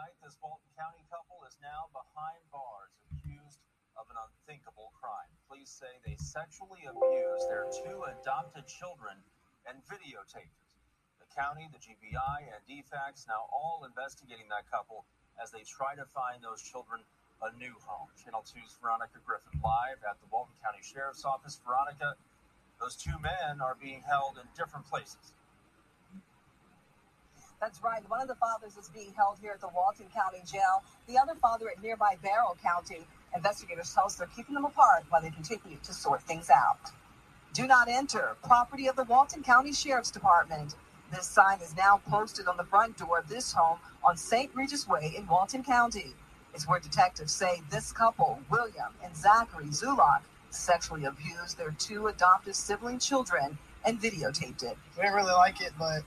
This Walton County couple is now behind bars, accused of an unthinkable crime. Police say they sexually abused their two adopted children and videotaped it. The county, the GBI, and DFACS now all investigating that couple as they try to find those children a new home. Channel 2's Veronica Griffin live at the Walton County Sheriff's Office. Veronica, those two men are being held in different places. That's right. One of the fathers is being held here at the Walton County Jail. The other father at nearby Barrow County. Investigators tell us they're keeping them apart while they continue to sort things out. Do not enter. Property of the Walton County Sheriff's Department. This sign is now posted on the front door of this home on St. Regis Way in Walton County. It's where detectives say this couple, William and Zachary Zulock, sexually abused their two adoptive sibling children and videotaped it. We didn't really like it, but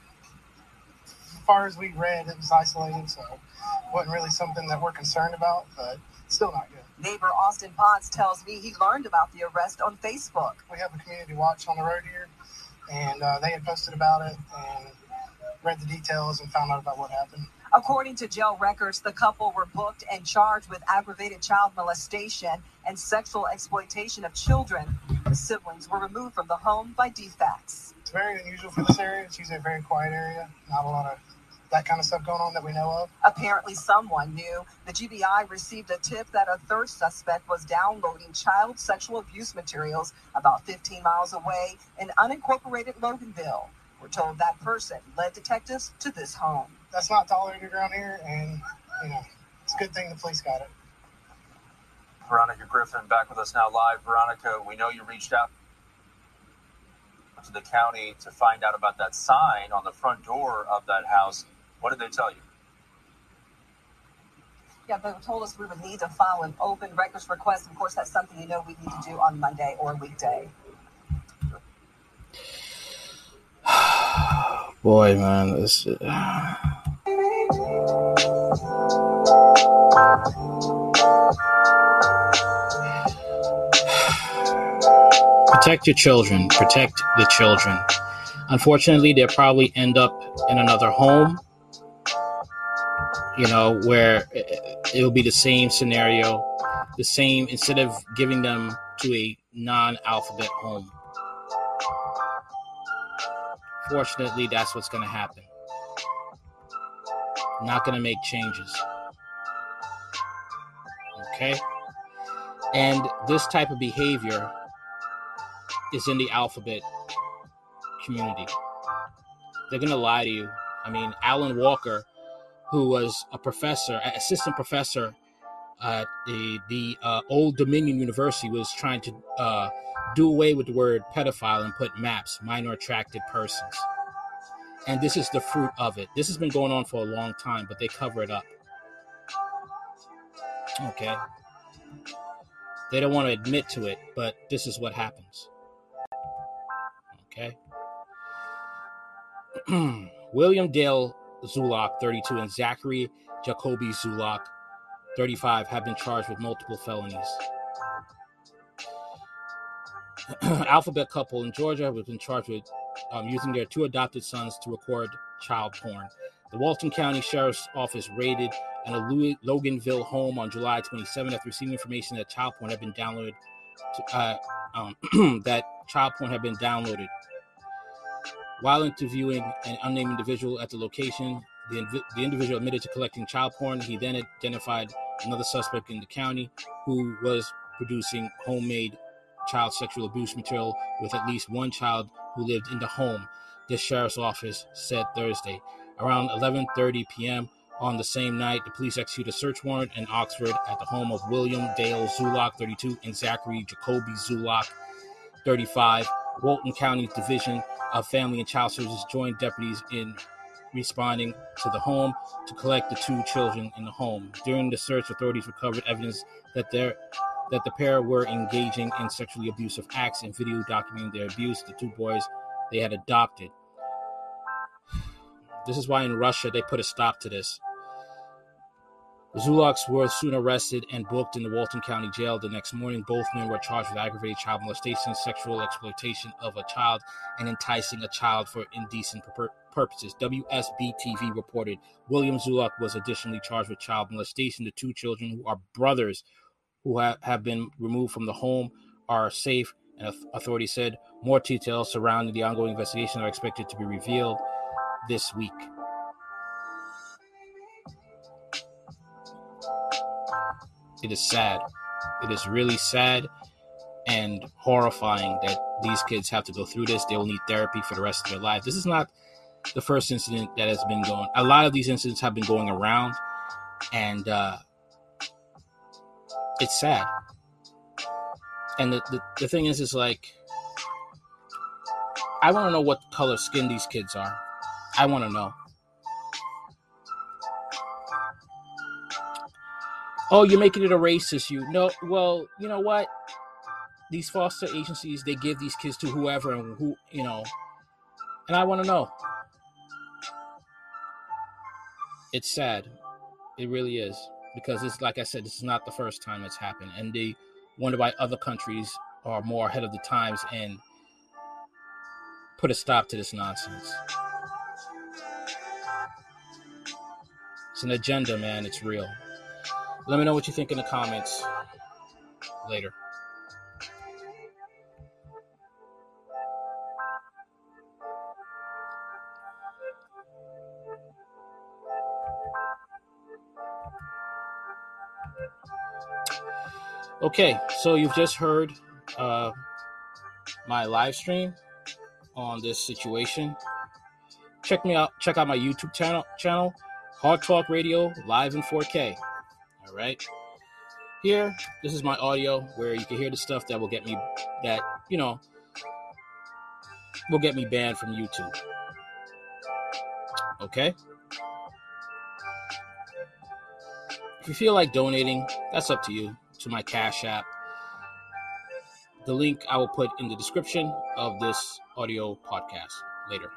far as we read, it was isolated, so it wasn't really something that we're concerned about, but still not good. Neighbor Austin Potts tells me he learned about the arrest on Facebook. We have a community watch on the road here, and uh, they had posted about it and read the details and found out about what happened. According to jail records, the couple were booked and charged with aggravated child molestation and sexual exploitation of children. The siblings were removed from the home by DFACS. It's very unusual for this area. It's usually a very quiet area, not a lot of that kind of stuff going on that we know of. Apparently, someone knew. The GBI received a tip that a third suspect was downloading child sexual abuse materials about 15 miles away in unincorporated Loganville. We're told that person led detectives to this home. That's not tolerated around here, and you know, it's a good thing the police got it. Veronica Griffin back with us now live. Veronica, we know you reached out to the county to find out about that sign on the front door of that house. What did they tell you? Yeah, they told us we would need to file an open records request. Of course, that's something you know we need to do on Monday or weekday. Boy, man, this. Protect your children. Protect the children. Unfortunately, they'll probably end up in another home, you know, where it will be the same scenario, the same, instead of giving them to a non alphabet home. Fortunately, that's what's going to happen. Not going to make changes. Okay? And this type of behavior is in the alphabet community. They're going to lie to you. I mean, Allyn Walker, who was a professor, assistant professor at the, the uh, Old Dominion University, was trying to uh, do away with the word pedophile and put MAPS, minor attracted persons. And this is the fruit of it. This has been going on for a long time, but they cover it up. Okay. They don't want to admit to it, but this is what happens. Okay. William Dale Zulock, 32, and Zachary Jacoby Zulock, 35, have been charged with multiple felonies. Alphabet couple in Georgia have been charged with um, using their two adopted sons to record child porn. The Walton County Sheriff's Office raided an Loganville home on July 27 after receiving information that child porn had been downloaded. To, uh, um, that child porn had been downloaded. While interviewing an unnamed individual at the location, the, inv- the individual admitted to collecting child porn. He then identified another suspect in the county who was producing homemade child sexual abuse material with at least one child who lived in the home, the sheriff's office said Thursday. Around 11:30 p.m. on the same night, the police executed a search warrant in Oxford at the home of William Dale Zulock, 32, and Zachary Jacoby Zulock, 35. Walton County Division of Family and Child Services joined deputies in responding to the home to collect the two children in the home. During the search, authorities recovered evidence that there that the pair were engaging in sexually abusive acts and video documenting their abuse. The two boys they had adopted. This is why in Russia they put a stop to this. The Zulocks were soon arrested and booked in the Walton County Jail the next morning. Both men were charged with aggravated child molestation, sexual exploitation of a child, and enticing a child for indecent pur- purposes. WSB TV reported William Zulock was additionally charged with child molestation. The two children, who are brothers who have been removed from the home, are safe, and authorities said more details surrounding the ongoing investigation are expected to be revealed this week. It is sad. It is really sad and horrifying that these kids have to go through this. They will need therapy for the rest of their life. This is not the first incident that has been going. A lot of these incidents have been going around, and uh, it's sad. And the, the, the thing is, is like, I want to know what color skin these kids are. I want to know. Oh, you're making it a racist. issue. No, well, you know what? These foster agencies, they give these kids to whoever and who, you know, and I want to know. It's sad. It really is. Because it's like I said, this is not the first time it's happened. And they wonder why other countries are more ahead of the times and put a stop to this nonsense. It's an agenda, man. It's real. Let me know what you think in the comments later. Okay, so you've just heard uh, my live stream on this situation. Check me out. Check out my YouTube channel. Channel Hard Talk Radio live in 4K. All right. Here, this is my audio where you can hear the stuff that will get me that, you know, will get me banned from YouTube. Okay? If you feel like donating, that's up to you to my Cash App. The link I will put in the description of this audio podcast later.